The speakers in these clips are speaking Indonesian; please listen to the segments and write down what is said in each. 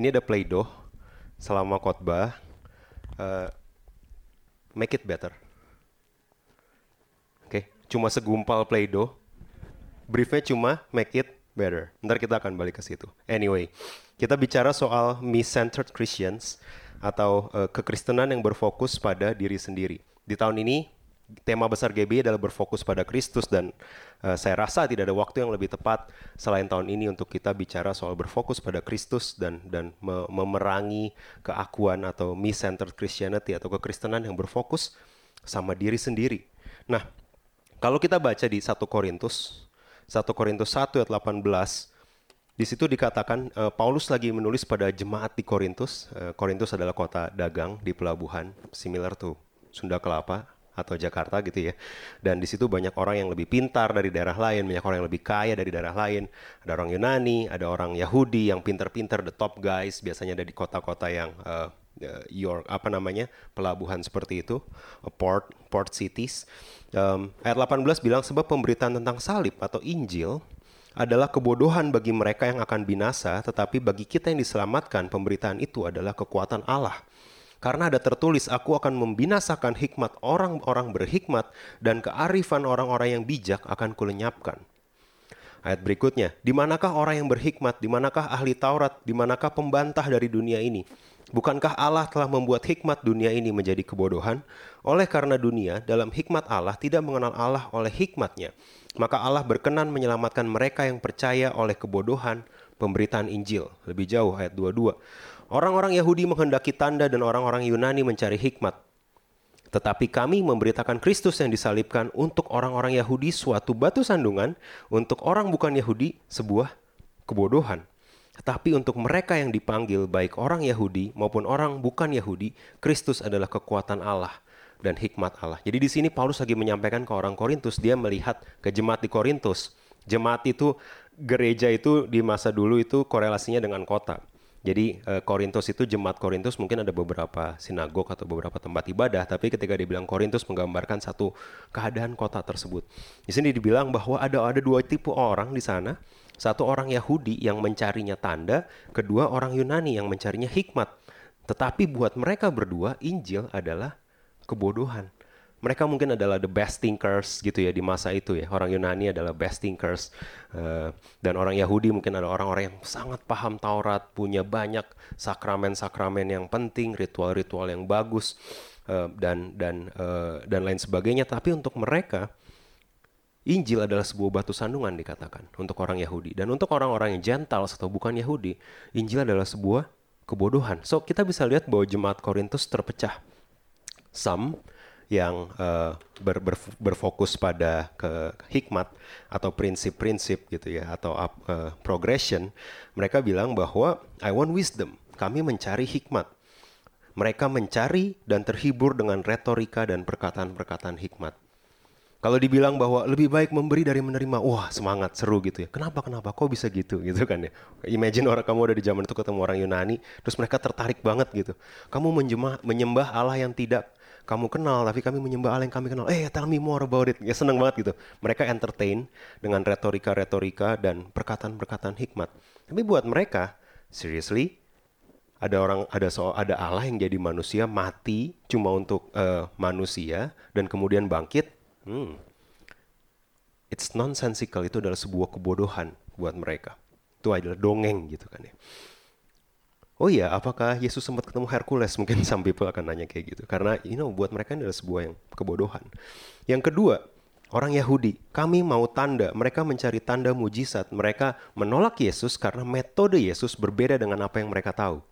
Ini ada Play-Doh selama khotbah. Uh, make it better. Oke, cuma segumpal Play-Doh. Briefnya cuma make it better. Ntar kita akan balik ke situ. Anyway, kita bicara soal me-centered Christians atau uh, kekristenan yang berfokus pada diri sendiri. Di tahun ini tema besar GB adalah berfokus pada Kristus dan uh, saya rasa tidak ada waktu yang lebih tepat selain tahun ini untuk kita bicara soal berfokus pada Kristus dan dan me memerangi keakuan atau me-centered Christianity atau kekristenan yang berfokus sama diri sendiri. Nah, kalau kita baca di 1 Korintus 1 Korintus 1 ayat 18 di situ dikatakan uh, Paulus lagi menulis pada jemaat di Korintus. Uh, Korintus adalah kota dagang di pelabuhan, similar to Sunda Kelapa atau Jakarta gitu ya. Dan di situ banyak orang yang lebih pintar dari daerah lain, banyak orang yang lebih kaya dari daerah lain. Ada orang Yunani, ada orang Yahudi yang pintar-pintar, the top guys, biasanya ada di kota-kota yang uh, York apa namanya pelabuhan seperti itu, port port cities. Um, ayat 18 bilang sebab pemberitaan tentang salib atau Injil adalah kebodohan bagi mereka yang akan binasa, tetapi bagi kita yang diselamatkan, pemberitaan itu adalah kekuatan Allah. Karena ada tertulis, aku akan membinasakan hikmat orang-orang berhikmat dan kearifan orang-orang yang bijak akan kulenyapkan. Ayat berikutnya, di manakah orang yang berhikmat, di manakah ahli Taurat, di manakah pembantah dari dunia ini? Bukankah Allah telah membuat hikmat dunia ini menjadi kebodohan? Oleh karena dunia dalam hikmat Allah tidak mengenal Allah oleh hikmatnya, maka Allah berkenan menyelamatkan mereka yang percaya oleh kebodohan pemberitaan Injil. Lebih jauh ayat 22. Orang-orang Yahudi menghendaki tanda dan orang-orang Yunani mencari hikmat. Tetapi kami memberitakan Kristus yang disalibkan untuk orang-orang Yahudi suatu batu sandungan, untuk orang bukan Yahudi sebuah kebodohan. Tetapi untuk mereka yang dipanggil baik orang Yahudi maupun orang bukan Yahudi, Kristus adalah kekuatan Allah dan hikmat Allah. Jadi di sini Paulus lagi menyampaikan ke orang Korintus, dia melihat ke jemaat di Korintus. Jemaat itu gereja itu di masa dulu itu korelasinya dengan kota. Jadi uh, Korintus itu jemaat Korintus mungkin ada beberapa sinagog atau beberapa tempat ibadah, tapi ketika dibilang Korintus menggambarkan satu keadaan kota tersebut. Di sini dibilang bahwa ada ada dua tipe orang di sana. Satu orang Yahudi yang mencarinya tanda, kedua orang Yunani yang mencarinya hikmat. Tetapi buat mereka berdua Injil adalah kebodohan mereka mungkin adalah the best thinkers gitu ya di masa itu ya. Orang Yunani adalah best thinkers uh, dan orang Yahudi mungkin ada orang-orang yang sangat paham Taurat, punya banyak sakramen-sakramen yang penting, ritual-ritual yang bagus uh, dan dan uh, dan lain sebagainya. Tapi untuk mereka Injil adalah sebuah batu sandungan dikatakan untuk orang Yahudi dan untuk orang-orang yang Gentiles atau bukan Yahudi, Injil adalah sebuah kebodohan. So kita bisa lihat bahwa jemaat Korintus terpecah. Some yang uh, ber, ber, berfokus pada ke hikmat atau prinsip-prinsip gitu ya atau up, uh, progression mereka bilang bahwa I want wisdom kami mencari hikmat mereka mencari dan terhibur dengan retorika dan perkataan-perkataan hikmat kalau dibilang bahwa lebih baik memberi dari menerima, wah semangat, seru gitu ya. Kenapa, kenapa, kok bisa gitu gitu kan ya. Imagine orang kamu ada di zaman itu ketemu orang Yunani, terus mereka tertarik banget gitu. Kamu menyembah Allah yang tidak kamu kenal tapi kami menyembah Allah yang kami kenal. Eh, tell me more about it. Ya seneng banget gitu. Mereka entertain dengan retorika-retorika dan perkataan-perkataan hikmat. Tapi buat mereka, seriously, ada orang ada so ada Allah yang jadi manusia mati cuma untuk uh, manusia dan kemudian bangkit. Hmm. It's nonsensical itu adalah sebuah kebodohan buat mereka. Itu adalah dongeng gitu kan ya. Oh iya, apakah Yesus sempat ketemu Hercules? Mungkin some people akan nanya kayak gitu. Karena you know, buat mereka ini adalah sebuah yang kebodohan. Yang kedua, orang Yahudi, kami mau tanda. Mereka mencari tanda mujizat. Mereka menolak Yesus karena metode Yesus berbeda dengan apa yang mereka tahu.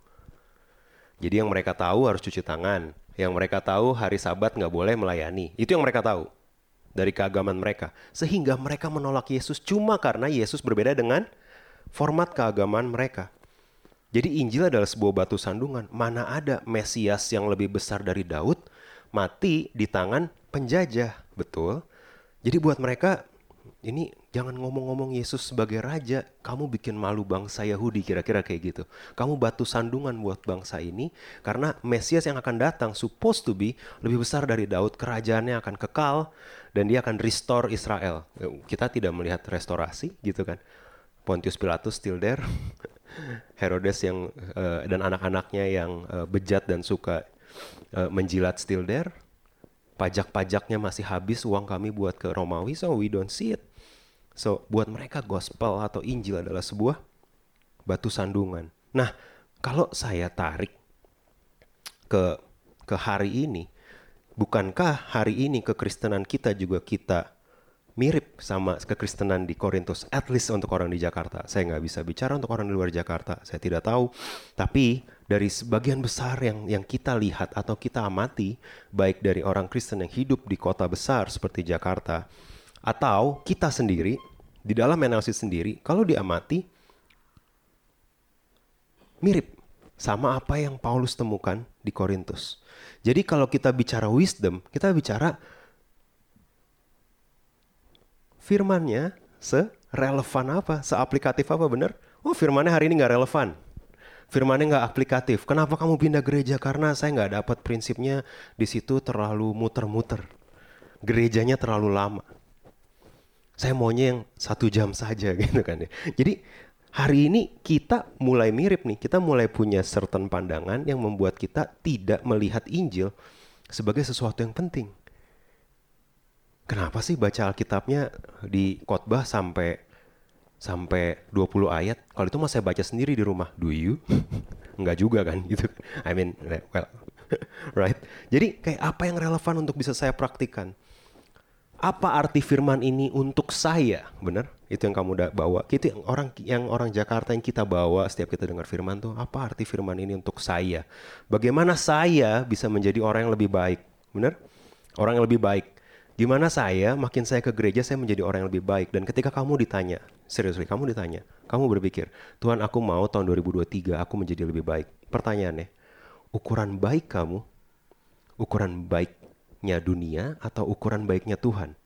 Jadi yang mereka tahu harus cuci tangan. Yang mereka tahu hari sabat nggak boleh melayani. Itu yang mereka tahu dari keagamaan mereka. Sehingga mereka menolak Yesus cuma karena Yesus berbeda dengan format keagamaan mereka. Jadi Injil adalah sebuah batu sandungan. Mana ada Mesias yang lebih besar dari Daud mati di tangan penjajah, betul? Jadi buat mereka ini jangan ngomong-ngomong Yesus sebagai raja, kamu bikin malu bangsa Yahudi kira-kira kayak gitu. Kamu batu sandungan buat bangsa ini karena Mesias yang akan datang supposed to be lebih besar dari Daud, kerajaannya akan kekal dan dia akan restore Israel. Kita tidak melihat restorasi gitu kan. Pontius Pilatus still there. Herodes yang uh, dan anak-anaknya yang uh, bejat dan suka uh, menjilat still there. Pajak-pajaknya masih habis uang kami buat ke Romawi, so we don't see it. So buat mereka gospel atau Injil adalah sebuah batu sandungan. Nah, kalau saya tarik ke ke hari ini, bukankah hari ini kekristenan kita juga kita mirip sama kekristenan di Korintus, at least untuk orang di Jakarta. Saya nggak bisa bicara untuk orang di luar Jakarta, saya tidak tahu. Tapi dari sebagian besar yang yang kita lihat atau kita amati, baik dari orang Kristen yang hidup di kota besar seperti Jakarta, atau kita sendiri di dalam analisis sendiri, kalau diamati mirip sama apa yang Paulus temukan di Korintus. Jadi kalau kita bicara wisdom, kita bicara firmannya serelevan apa, seaplikatif apa benar? Oh firmannya hari ini nggak relevan. Firmannya nggak aplikatif. Kenapa kamu pindah gereja? Karena saya nggak dapat prinsipnya di situ terlalu muter-muter. Gerejanya terlalu lama. Saya maunya yang satu jam saja gitu kan ya. Jadi hari ini kita mulai mirip nih. Kita mulai punya certain pandangan yang membuat kita tidak melihat Injil sebagai sesuatu yang penting. Kenapa sih baca Alkitabnya di khotbah sampai sampai 20 ayat? Kalau itu mah saya baca sendiri di rumah. Do you? Enggak juga kan gitu. I mean, well, right? Jadi kayak apa yang relevan untuk bisa saya praktikan? Apa arti firman ini untuk saya? Benar? Itu yang kamu udah bawa. Itu yang orang yang orang Jakarta yang kita bawa setiap kita dengar firman tuh, apa arti firman ini untuk saya? Bagaimana saya bisa menjadi orang yang lebih baik? Benar? Orang yang lebih baik. Gimana saya, makin saya ke gereja, saya menjadi orang yang lebih baik. Dan ketika kamu ditanya, serius, kamu ditanya, kamu berpikir, Tuhan aku mau tahun 2023 aku menjadi lebih baik. Pertanyaannya, ukuran baik kamu, ukuran baiknya dunia atau ukuran baiknya Tuhan?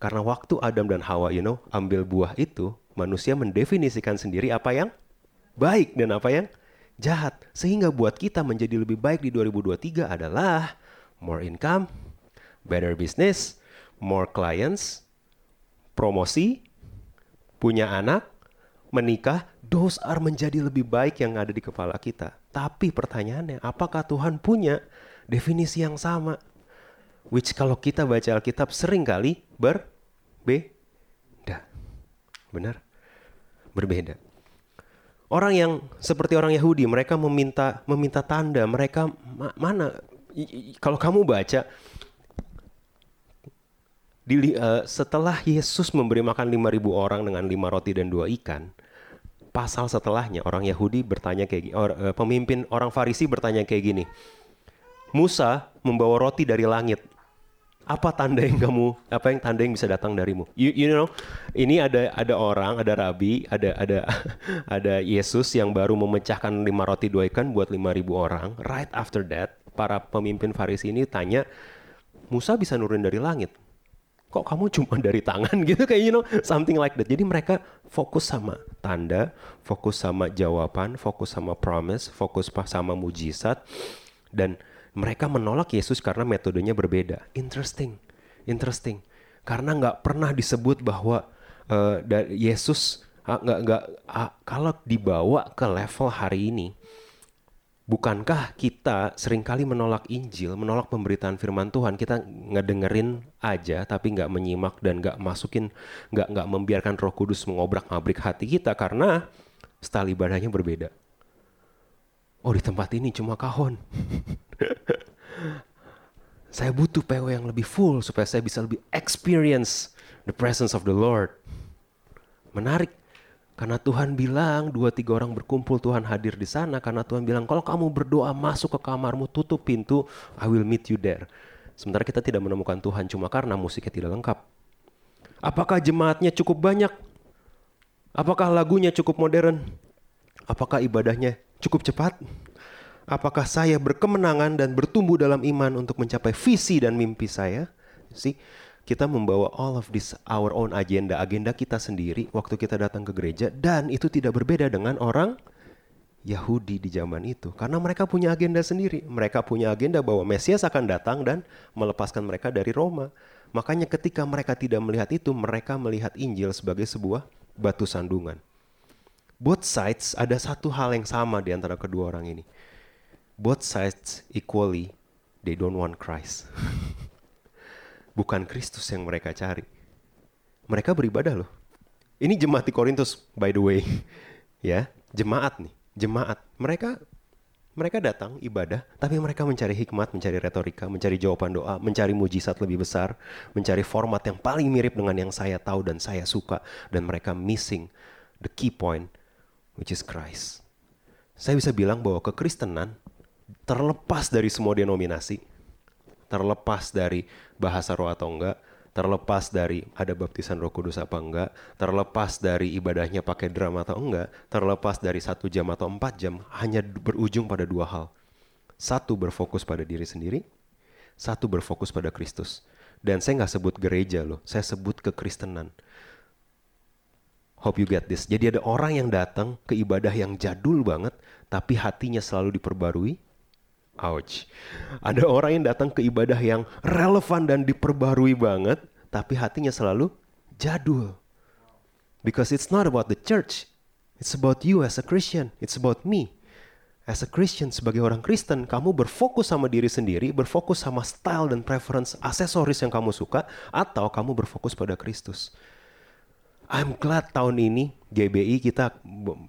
Karena waktu Adam dan Hawa, you know, ambil buah itu, manusia mendefinisikan sendiri apa yang baik dan apa yang jahat. Sehingga buat kita menjadi lebih baik di 2023 adalah more income, better business, more clients, promosi, punya anak, menikah, those are menjadi lebih baik yang ada di kepala kita. Tapi pertanyaannya, apakah Tuhan punya definisi yang sama? Which kalau kita baca Alkitab sering kali berbeda. Benar? Berbeda. Orang yang seperti orang Yahudi, mereka meminta meminta tanda, mereka ma mana kalau kamu baca di, uh, setelah Yesus memberi makan 5000 orang dengan lima roti dan dua ikan, pasal setelahnya orang Yahudi bertanya kayak gini, or, uh, pemimpin orang Farisi bertanya kayak gini. Musa membawa roti dari langit. Apa tanda yang kamu, apa yang tanda yang bisa datang darimu? You, you know, ini ada ada orang, ada rabi, ada ada ada Yesus yang baru memecahkan lima roti dua ikan buat lima ribu orang. Right after that, para pemimpin Farisi ini tanya, Musa bisa nurunin dari langit kok kamu cuma dari tangan gitu kayak you know something like that. Jadi mereka fokus sama tanda, fokus sama jawaban, fokus sama promise, fokus sama mujizat dan mereka menolak Yesus karena metodenya berbeda. Interesting, interesting. Karena nggak pernah disebut bahwa uh, Yesus nggak nggak kalau dibawa ke level hari ini Bukankah kita sering kali menolak Injil, menolak pemberitaan firman Tuhan, kita ngedengerin aja tapi nggak menyimak dan nggak masukin, nggak nggak membiarkan Roh Kudus mengobrak-abrik hati kita karena style ibadahnya berbeda. Oh di tempat ini cuma kahon. saya butuh PO yang lebih full supaya saya bisa lebih experience the presence of the Lord. Menarik. Karena Tuhan bilang dua tiga orang berkumpul Tuhan hadir di sana. Karena Tuhan bilang kalau kamu berdoa masuk ke kamarmu tutup pintu, I will meet you there. Sementara kita tidak menemukan Tuhan cuma karena musiknya tidak lengkap. Apakah jemaatnya cukup banyak? Apakah lagunya cukup modern? Apakah ibadahnya cukup cepat? Apakah saya berkemenangan dan bertumbuh dalam iman untuk mencapai visi dan mimpi saya? See, kita membawa all of this our own agenda, agenda kita sendiri waktu kita datang ke gereja dan itu tidak berbeda dengan orang Yahudi di zaman itu karena mereka punya agenda sendiri. Mereka punya agenda bahwa Mesias akan datang dan melepaskan mereka dari Roma. Makanya ketika mereka tidak melihat itu, mereka melihat Injil sebagai sebuah batu sandungan. Both sides ada satu hal yang sama di antara kedua orang ini. Both sides equally they don't want Christ. Bukan Kristus yang mereka cari. Mereka beribadah loh. Ini jemaat di Korintus by the way. ya, jemaat nih, jemaat. Mereka mereka datang ibadah, tapi mereka mencari hikmat, mencari retorika, mencari jawaban doa, mencari mujizat lebih besar, mencari format yang paling mirip dengan yang saya tahu dan saya suka, dan mereka missing the key point, which is Christ. Saya bisa bilang bahwa kekristenan terlepas dari semua denominasi, terlepas dari bahasa roh atau enggak, terlepas dari ada baptisan roh kudus apa enggak, terlepas dari ibadahnya pakai drum atau enggak, terlepas dari satu jam atau empat jam, hanya berujung pada dua hal. Satu berfokus pada diri sendiri, satu berfokus pada Kristus. Dan saya nggak sebut gereja loh, saya sebut kekristenan. Hope you get this. Jadi ada orang yang datang ke ibadah yang jadul banget, tapi hatinya selalu diperbarui, Ouch. Ada orang yang datang ke ibadah yang relevan dan diperbarui banget, tapi hatinya selalu jadul. Because it's not about the church. It's about you as a Christian. It's about me. As a Christian, sebagai orang Kristen, kamu berfokus sama diri sendiri, berfokus sama style dan preference aksesoris yang kamu suka, atau kamu berfokus pada Kristus. I'm glad tahun ini GBI kita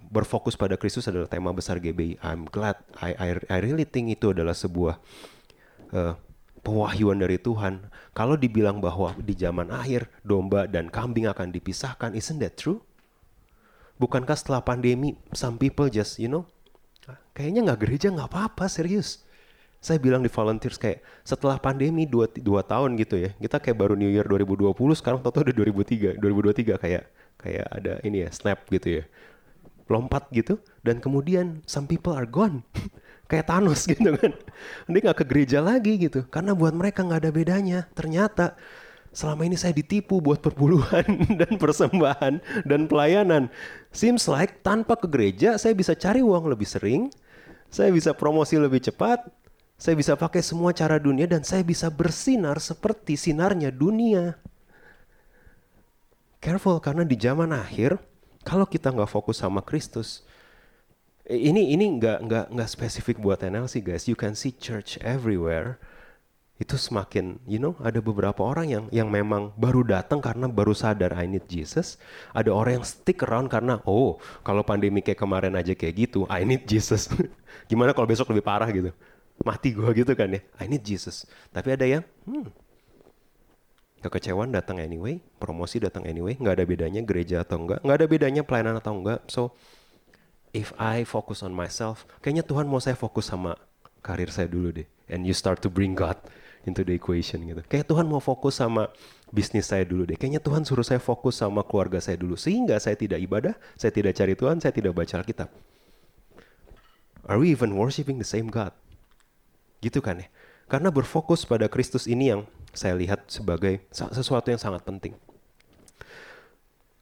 berfokus pada Kristus adalah tema besar GBI. I'm glad. I I, I really think itu adalah sebuah uh, pewahyuan dari Tuhan. Kalau dibilang bahwa di zaman akhir domba dan kambing akan dipisahkan, isn't that true? Bukankah setelah pandemi, some people just, you know, kayaknya nggak gereja nggak apa-apa, serius saya bilang di volunteers kayak setelah pandemi dua, dua tahun gitu ya kita kayak baru New Year 2020 sekarang toto udah 2003 2023 kayak kayak ada ini ya snap gitu ya. Lompat gitu dan kemudian some people are gone. Kayak Thanos gitu kan. Dia nggak ke gereja lagi gitu karena buat mereka nggak ada bedanya. Ternyata selama ini saya ditipu buat perpuluhan dan persembahan dan pelayanan. Seems like tanpa ke gereja saya bisa cari uang lebih sering saya bisa promosi lebih cepat saya bisa pakai semua cara dunia dan saya bisa bersinar seperti sinarnya dunia. Careful karena di zaman akhir kalau kita nggak fokus sama Kristus, ini ini nggak nggak nggak spesifik buat NLC guys. You can see church everywhere. Itu semakin, you know, ada beberapa orang yang yang memang baru datang karena baru sadar I need Jesus. Ada orang yang stick around karena oh kalau pandemi kayak kemarin aja kayak gitu, I need Jesus. Gimana kalau besok lebih parah gitu? Mati gue gitu kan ya. I need Jesus. Tapi ada yang hmm, kekecewaan datang anyway promosi datang anyway nggak ada bedanya gereja atau enggak nggak ada bedanya pelayanan atau enggak so if I focus on myself kayaknya Tuhan mau saya fokus sama karir saya dulu deh. And you start to bring God into the equation gitu. Kayak Tuhan mau fokus sama bisnis saya dulu deh. Kayaknya Tuhan suruh saya fokus sama keluarga saya dulu. Sehingga saya tidak ibadah saya tidak cari Tuhan saya tidak baca Alkitab. Are we even worshiping the same God Gitu kan ya. Karena berfokus pada Kristus ini yang saya lihat sebagai sesuatu yang sangat penting.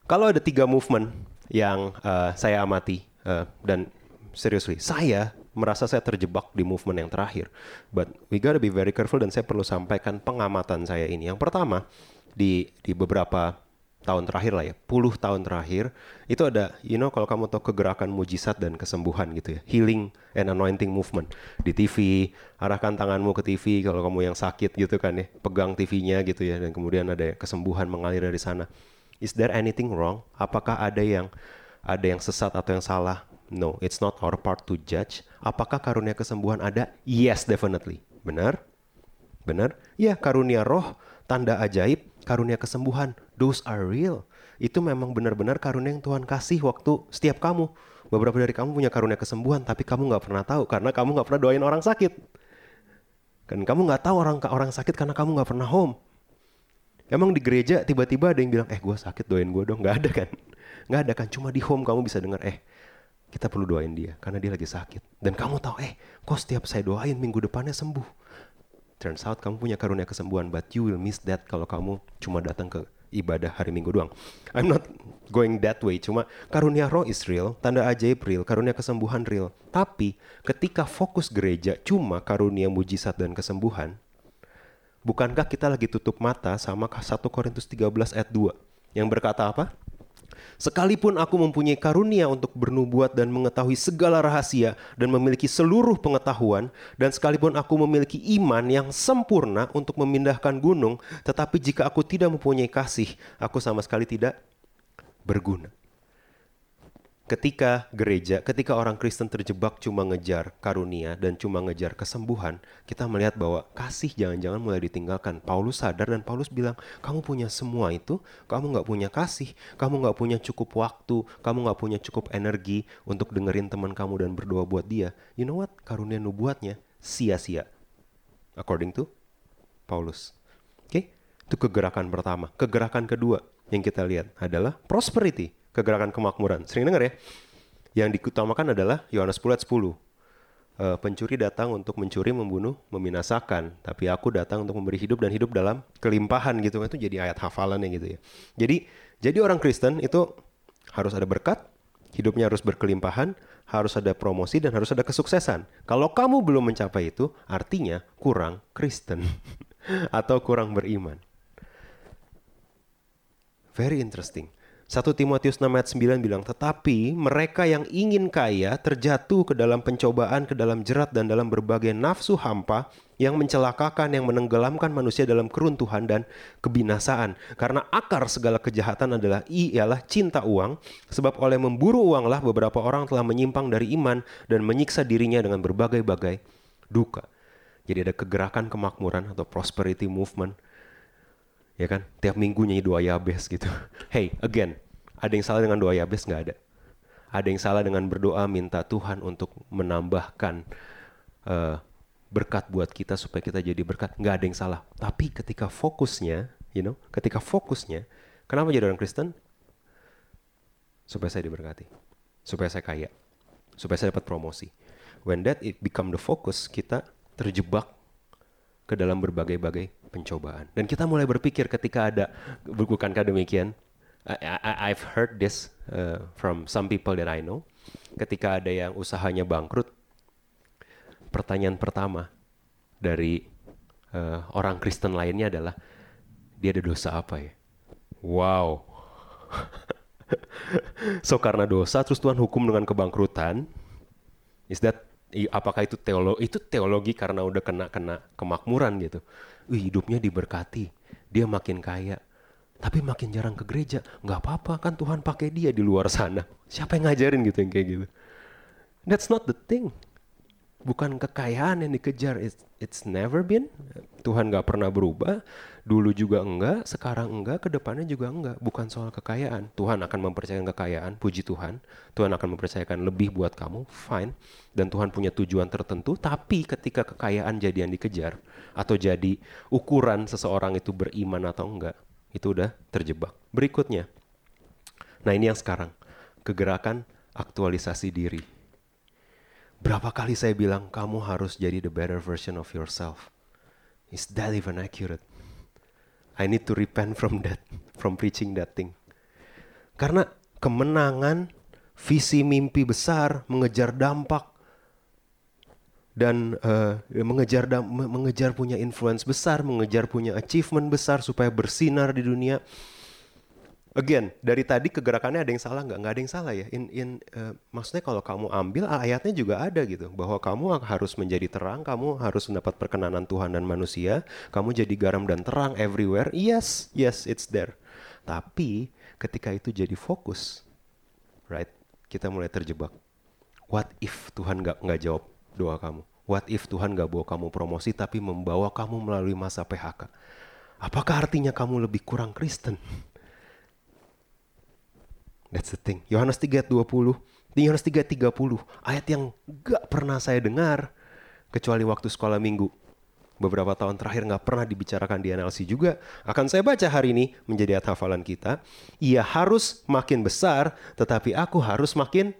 Kalau ada tiga movement yang uh, saya amati uh, dan seriously, saya merasa saya terjebak di movement yang terakhir. But we gotta be very careful dan saya perlu sampaikan pengamatan saya ini. Yang pertama di di beberapa tahun terakhir lah ya, puluh tahun terakhir itu ada, you know kalau kamu tahu kegerakan mujizat dan kesembuhan gitu ya, healing and anointing movement di TV, arahkan tanganmu ke TV kalau kamu yang sakit gitu kan ya, pegang TV-nya gitu ya, dan kemudian ada kesembuhan mengalir dari sana. Is there anything wrong? Apakah ada yang ada yang sesat atau yang salah? No, it's not our part to judge. Apakah karunia kesembuhan ada? Yes, definitely. Benar? Benar? Ya, karunia roh, tanda ajaib, karunia kesembuhan, those are real. Itu memang benar-benar karunia yang Tuhan kasih waktu setiap kamu. Beberapa dari kamu punya karunia kesembuhan, tapi kamu nggak pernah tahu karena kamu nggak pernah doain orang sakit. Kan kamu nggak tahu orang orang sakit karena kamu nggak pernah home. Emang di gereja tiba-tiba ada yang bilang, eh gue sakit doain gue dong. Nggak ada kan? Nggak ada kan? Cuma di home kamu bisa dengar, eh kita perlu doain dia karena dia lagi sakit. Dan kamu tahu, eh kok setiap saya doain minggu depannya sembuh. Turns out kamu punya karunia kesembuhan, but you will miss that kalau kamu cuma datang ke ibadah hari minggu doang. I'm not going that way, cuma karunia roh is real, tanda ajaib real, karunia kesembuhan real. Tapi ketika fokus gereja cuma karunia mujizat dan kesembuhan, bukankah kita lagi tutup mata sama 1 Korintus 13 ayat 2 yang berkata apa? Sekalipun aku mempunyai karunia untuk bernubuat dan mengetahui segala rahasia dan memiliki seluruh pengetahuan, dan sekalipun aku memiliki iman yang sempurna untuk memindahkan gunung, tetapi jika aku tidak mempunyai kasih, aku sama sekali tidak berguna ketika gereja, ketika orang Kristen terjebak cuma ngejar karunia dan cuma ngejar kesembuhan, kita melihat bahwa kasih jangan-jangan mulai ditinggalkan. Paulus sadar dan Paulus bilang, kamu punya semua itu, kamu nggak punya kasih, kamu nggak punya cukup waktu, kamu nggak punya cukup energi untuk dengerin teman kamu dan berdoa buat dia. You know what? Karunia nubuatnya sia-sia. According to Paulus. Oke, okay? itu kegerakan pertama. Kegerakan kedua yang kita lihat adalah prosperity kegerakan kemakmuran. Sering dengar ya? Yang diutamakan adalah Yohanes 10 ayat 10. Uh, pencuri datang untuk mencuri, membunuh, membinasakan. Tapi aku datang untuk memberi hidup dan hidup dalam kelimpahan gitu. Itu jadi ayat hafalannya gitu ya. Jadi jadi orang Kristen itu harus ada berkat, hidupnya harus berkelimpahan, harus ada promosi dan harus ada kesuksesan. Kalau kamu belum mencapai itu, artinya kurang Kristen atau kurang beriman. Very interesting. 1 Timotius 6 ayat 9 bilang, Tetapi mereka yang ingin kaya terjatuh ke dalam pencobaan, ke dalam jerat, dan dalam berbagai nafsu hampa yang mencelakakan, yang menenggelamkan manusia dalam keruntuhan dan kebinasaan. Karena akar segala kejahatan adalah ialah cinta uang, sebab oleh memburu uanglah beberapa orang telah menyimpang dari iman dan menyiksa dirinya dengan berbagai-bagai duka. Jadi ada kegerakan kemakmuran atau prosperity movement. Ya kan? Tiap minggu nyanyi doa Yabes gitu. Hey again ada yang salah dengan doa Yabes? Nggak ada. Ada yang salah dengan berdoa minta Tuhan untuk menambahkan uh, berkat buat kita supaya kita jadi berkat? Nggak ada yang salah. Tapi ketika fokusnya you know ketika fokusnya kenapa jadi orang Kristen? Supaya saya diberkati. Supaya saya kaya. Supaya saya dapat promosi. When that it become the focus kita terjebak ke dalam berbagai-bagai pencobaan. Dan kita mulai berpikir ketika ada, bukankah demikian? I, I, I've heard this uh, from some people that I know. Ketika ada yang usahanya bangkrut, pertanyaan pertama dari uh, orang Kristen lainnya adalah, dia ada dosa apa ya? Wow. so karena dosa terus Tuhan hukum dengan kebangkrutan, is that apakah itu teologi itu teologi karena udah kena kena kemakmuran gitu wih hidupnya diberkati, dia makin kaya. Tapi makin jarang ke gereja, nggak apa-apa kan Tuhan pakai dia di luar sana. Siapa yang ngajarin gitu yang kayak gitu? That's not the thing. Bukan kekayaan yang dikejar. It's, it's never been. Tuhan nggak pernah berubah. Dulu juga enggak, sekarang enggak, ke depannya juga enggak. Bukan soal kekayaan. Tuhan akan mempercayakan kekayaan, puji Tuhan. Tuhan akan mempercayakan lebih buat kamu, fine. Dan Tuhan punya tujuan tertentu. Tapi ketika kekayaan jadi yang dikejar, atau jadi ukuran seseorang itu beriman atau enggak, itu udah terjebak. Berikutnya, nah ini yang sekarang, kegerakan aktualisasi diri. Berapa kali saya bilang kamu harus jadi the better version of yourself. Is that even accurate? I need to repent from that, from preaching that thing. Karena kemenangan, visi mimpi besar, mengejar dampak, dan uh, mengejar mengejar punya influence besar, mengejar punya achievement besar supaya bersinar di dunia. Again, dari tadi kegerakannya ada yang salah nggak? Nggak ada yang salah ya. In, in uh, maksudnya kalau kamu ambil ayatnya juga ada gitu bahwa kamu harus menjadi terang, kamu harus mendapat perkenanan Tuhan dan manusia, kamu jadi garam dan terang everywhere. Yes, yes, it's there. Tapi ketika itu jadi fokus, right? Kita mulai terjebak. What if Tuhan nggak nggak jawab doa kamu? What if Tuhan gak bawa kamu promosi tapi membawa kamu melalui masa PHK? Apakah artinya kamu lebih kurang Kristen? That's the thing. Yohanes 3 ayat 20. Di Yohanes 3 ayat 30. Ayat yang gak pernah saya dengar. Kecuali waktu sekolah minggu. Beberapa tahun terakhir gak pernah dibicarakan di NLC juga. Akan saya baca hari ini menjadi ayat hafalan kita. Ia harus makin besar tetapi aku harus makin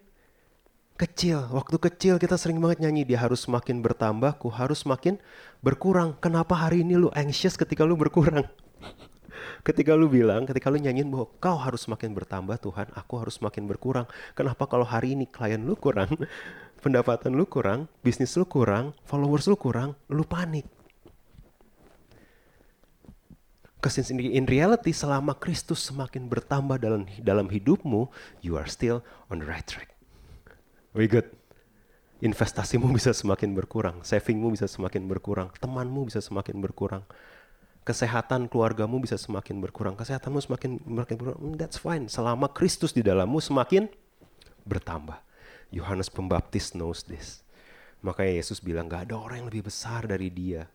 kecil. Waktu kecil kita sering banget nyanyi dia harus semakin bertambah, ku harus semakin berkurang. Kenapa hari ini lu anxious ketika lu berkurang? ketika lu bilang, ketika lu nyanyiin bahwa kau harus semakin bertambah Tuhan, aku harus semakin berkurang. Kenapa kalau hari ini klien lu kurang, pendapatan lu kurang, bisnis lu kurang, followers lu kurang, lu panik. Because in reality selama Kristus semakin bertambah dalam dalam hidupmu, you are still on the right track. Very good. Investasimu bisa semakin berkurang, savingmu bisa semakin berkurang, temanmu bisa semakin berkurang, kesehatan keluargamu bisa semakin berkurang, kesehatanmu semakin semakin berkurang. Hmm, that's fine. Selama Kristus di dalammu semakin bertambah. Yohanes Pembaptis knows this. Makanya Yesus bilang gak ada orang yang lebih besar dari dia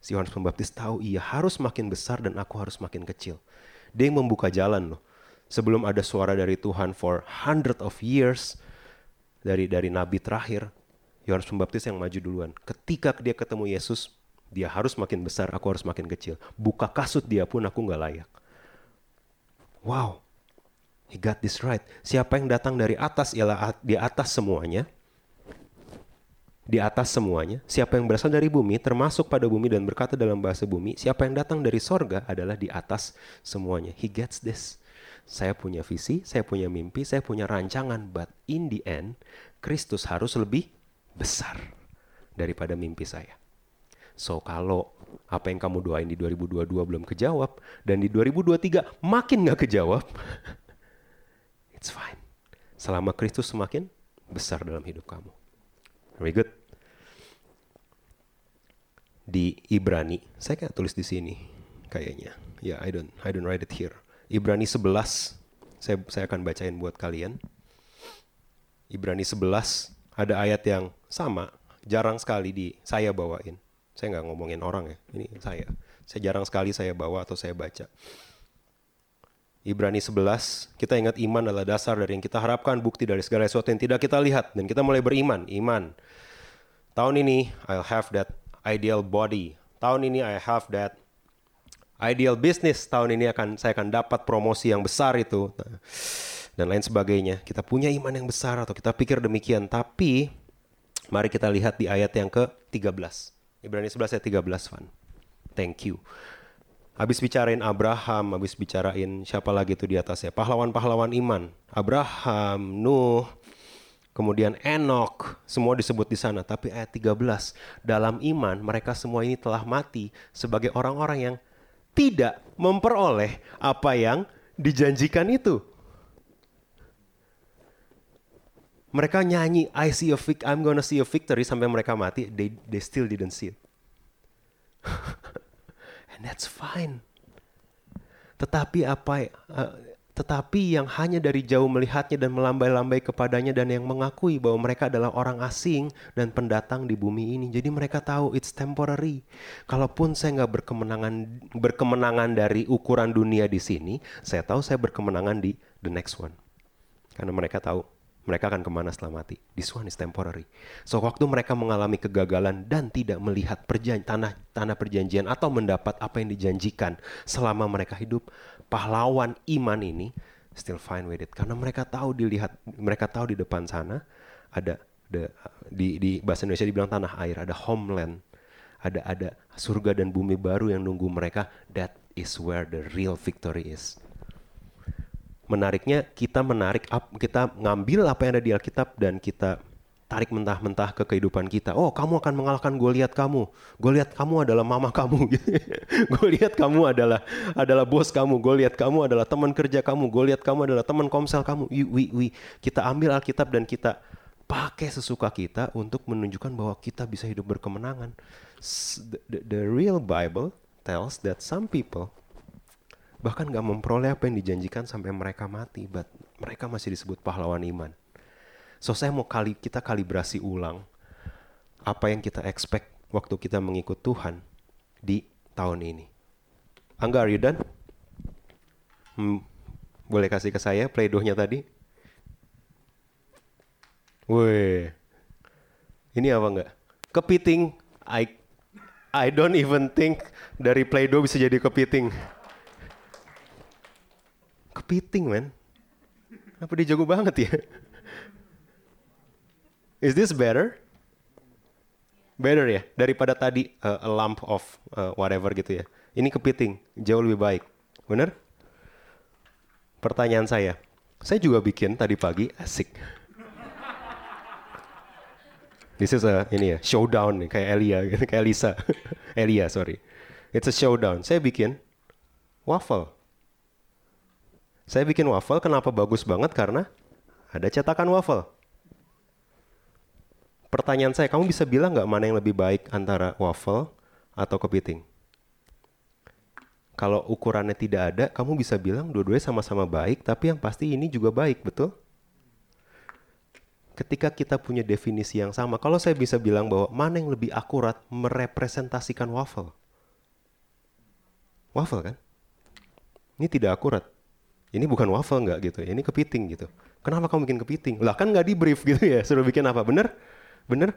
Si Yohanes Pembaptis tahu ia harus makin besar dan aku harus makin kecil. Dia yang membuka jalan loh. Sebelum ada suara dari Tuhan for hundred of years dari dari nabi terakhir, Yohanes Pembaptis yang maju duluan. Ketika dia ketemu Yesus, dia harus makin besar, aku harus makin kecil. Buka kasut dia pun aku nggak layak. Wow, he got this right. Siapa yang datang dari atas ialah di atas semuanya di atas semuanya. Siapa yang berasal dari bumi, termasuk pada bumi dan berkata dalam bahasa bumi, siapa yang datang dari sorga adalah di atas semuanya. He gets this. Saya punya visi, saya punya mimpi, saya punya rancangan, but in the end, Kristus harus lebih besar daripada mimpi saya. So kalau apa yang kamu doain di 2022 belum kejawab, dan di 2023 makin gak kejawab, it's fine. Selama Kristus semakin besar dalam hidup kamu. Very good. Di Ibrani, saya kayak tulis di sini kayaknya. Ya, yeah, I don't I don't write it here. Ibrani 11 saya saya akan bacain buat kalian. Ibrani 11 ada ayat yang sama, jarang sekali di saya bawain. Saya nggak ngomongin orang ya, ini saya. Saya jarang sekali saya bawa atau saya baca. Ibrani 11, kita ingat iman adalah dasar dari yang kita harapkan, bukti dari segala sesuatu yang tidak kita lihat. Dan kita mulai beriman, iman. Tahun ini, I'll have that ideal body. Tahun ini, I have that ideal business. Tahun ini akan saya akan dapat promosi yang besar itu. Dan lain sebagainya. Kita punya iman yang besar atau kita pikir demikian. Tapi, mari kita lihat di ayat yang ke-13. Ibrani 11 ayat 13, Van. Thank you. Habis bicarain Abraham, habis bicarain siapa lagi itu di atasnya? Pahlawan-pahlawan iman. Abraham, Nuh, kemudian Enoch, semua disebut di sana. Tapi ayat 13, dalam iman mereka semua ini telah mati sebagai orang-orang yang tidak memperoleh apa yang dijanjikan itu. Mereka nyanyi I see a I'm gonna see a victory sampai mereka mati, they they still didn't see it. And that's fine. Tetapi apa uh, tetapi yang hanya dari jauh melihatnya dan melambai-lambai kepadanya dan yang mengakui bahwa mereka adalah orang asing dan pendatang di bumi ini. Jadi mereka tahu it's temporary. Kalaupun saya nggak berkemenangan berkemenangan dari ukuran dunia di sini, saya tahu saya berkemenangan di the next one. Karena mereka tahu mereka akan ke mana setelah mati. This one is temporary. So waktu mereka mengalami kegagalan dan tidak melihat perjan tanah tanah perjanjian atau mendapat apa yang dijanjikan selama mereka hidup, pahlawan iman ini still fine with it karena mereka tahu dilihat mereka tahu di depan sana ada the, di di bahasa Indonesia dibilang tanah air, ada homeland, ada ada surga dan bumi baru yang nunggu mereka. That is where the real victory is menariknya kita menarik kita ngambil apa yang ada di Alkitab dan kita tarik mentah-mentah ke kehidupan kita. Oh, kamu akan mengalahkan Goliat kamu. Goliat kamu adalah mama kamu. Goliat kamu adalah adalah bos kamu. Goliat kamu adalah teman kerja kamu. Goliat kamu adalah teman komsel kamu. We, we. Kita ambil Alkitab dan kita pakai sesuka kita untuk menunjukkan bahwa kita bisa hidup berkemenangan. The, the real Bible tells that some people bahkan gak memperoleh apa yang dijanjikan sampai mereka mati, but mereka masih disebut pahlawan iman. So saya mau kali kita kalibrasi ulang apa yang kita expect waktu kita mengikut Tuhan di tahun ini. Angga, are you done? Hmm, boleh kasih ke saya playdohnya tadi? Wih, ini apa enggak? Kepiting, I I don't even think dari playdoh bisa jadi kepiting kepiting men. Apa dia jago banget ya? Is this better? Better ya daripada tadi uh, a lump of uh, whatever gitu ya. Ini kepiting jauh lebih baik. Bener? Pertanyaan saya, saya juga bikin tadi pagi asik. This is a ini ya showdown nih kayak Elia kayak Lisa, Elia sorry. It's a showdown. Saya bikin waffle. Saya bikin waffle kenapa bagus banget karena ada cetakan waffle. Pertanyaan saya, kamu bisa bilang nggak mana yang lebih baik antara waffle atau kepiting? Kalau ukurannya tidak ada, kamu bisa bilang dua-duanya sama-sama baik, tapi yang pasti ini juga baik, betul? Ketika kita punya definisi yang sama, kalau saya bisa bilang bahwa mana yang lebih akurat merepresentasikan waffle? Waffle kan? Ini tidak akurat. Ini bukan waffle nggak gitu, ini kepiting gitu. Kenapa kamu bikin kepiting? Lah kan nggak di brief gitu ya, suruh bikin apa? Bener? Bener?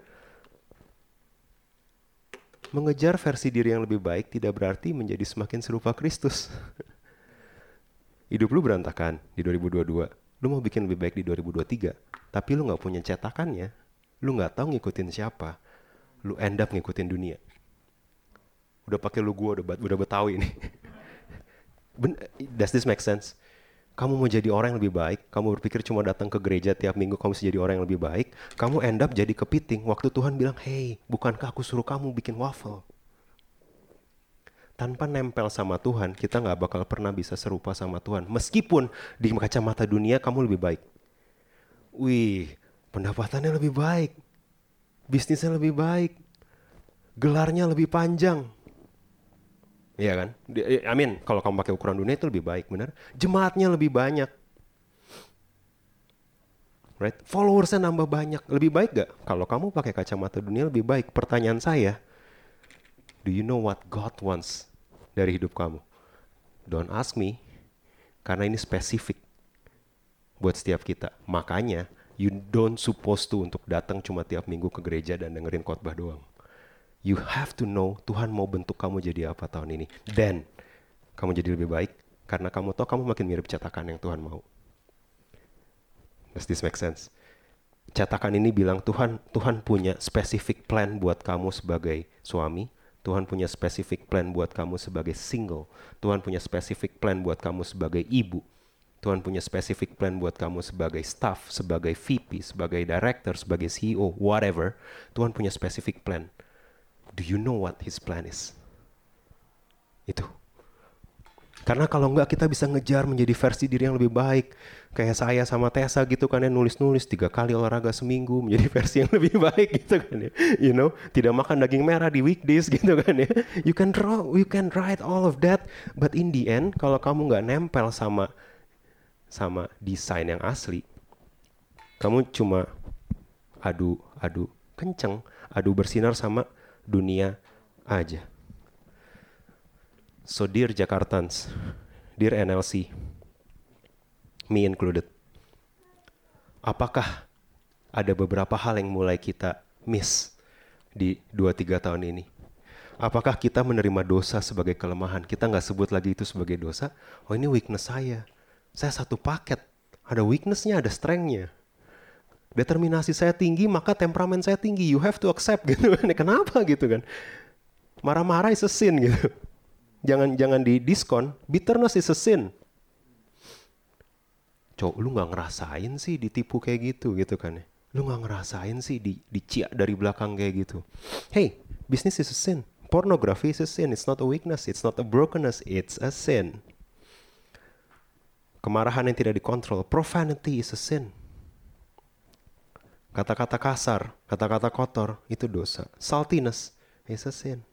Mengejar versi diri yang lebih baik tidak berarti menjadi semakin serupa Kristus. Hidup lu berantakan di 2022. Lu mau bikin lebih baik di 2023, tapi lu nggak punya cetakannya. Lu nggak tahu ngikutin siapa. Lu end up ngikutin dunia. Udah pakai lu gua udah udah betawi ini. Does this make sense? Kamu mau jadi orang yang lebih baik, kamu berpikir cuma datang ke gereja tiap minggu kamu bisa jadi orang yang lebih baik, kamu end up jadi kepiting waktu Tuhan bilang, hey, bukankah aku suruh kamu bikin waffle? Tanpa nempel sama Tuhan, kita nggak bakal pernah bisa serupa sama Tuhan. Meskipun di kacamata dunia kamu lebih baik. Wih, pendapatannya lebih baik. Bisnisnya lebih baik. Gelarnya lebih panjang Iya kan? I mean, kalau kamu pakai ukuran dunia itu lebih baik, benar? Jemaatnya lebih banyak. Right? Followersnya nambah banyak. Lebih baik gak? Kalau kamu pakai kacamata dunia lebih baik. Pertanyaan saya, do you know what God wants dari hidup kamu? Don't ask me, karena ini spesifik buat setiap kita. Makanya, you don't supposed to untuk datang cuma tiap minggu ke gereja dan dengerin khotbah doang. You have to know Tuhan mau bentuk kamu jadi apa tahun ini. Dan kamu jadi lebih baik karena kamu tahu kamu makin mirip cetakan yang Tuhan mau. Does this make sense? Cetakan ini bilang Tuhan Tuhan punya specific plan buat kamu sebagai suami. Tuhan punya specific plan buat kamu sebagai single. Tuhan punya specific plan buat kamu sebagai ibu. Tuhan punya specific plan buat kamu sebagai staff, sebagai VP, sebagai director, sebagai CEO, whatever. Tuhan punya specific plan do you know what his plan is? Itu. Karena kalau enggak kita bisa ngejar menjadi versi diri yang lebih baik. Kayak saya sama Tessa gitu kan ya nulis-nulis tiga kali olahraga seminggu menjadi versi yang lebih baik gitu kan ya. You know, tidak makan daging merah di weekdays gitu kan ya. You can draw, you can write all of that, but in the end kalau kamu nggak nempel sama sama desain yang asli, kamu cuma adu adu kenceng, adu bersinar sama dunia aja. So dear Jakartans, dear NLC, me included, apakah ada beberapa hal yang mulai kita miss di 2-3 tahun ini? Apakah kita menerima dosa sebagai kelemahan? Kita nggak sebut lagi itu sebagai dosa. Oh ini weakness saya. Saya satu paket. Ada weaknessnya, ada strengthnya determinasi saya tinggi maka temperamen saya tinggi. You have to accept gitu kan. Kenapa gitu kan? Marah-marah is a sin gitu. Jangan jangan di diskon. Bitterness is a sin. Cowok lu nggak ngerasain sih ditipu kayak gitu gitu kan ya? Lu nggak ngerasain sih di diciak dari belakang kayak gitu. Hey business is a sin. Pornography is a sin. It's not a weakness. It's not a brokenness. It's a sin. Kemarahan yang tidak dikontrol. Profanity is a sin Kata-kata kasar, kata-kata kotor itu dosa. Saltiness is a sin.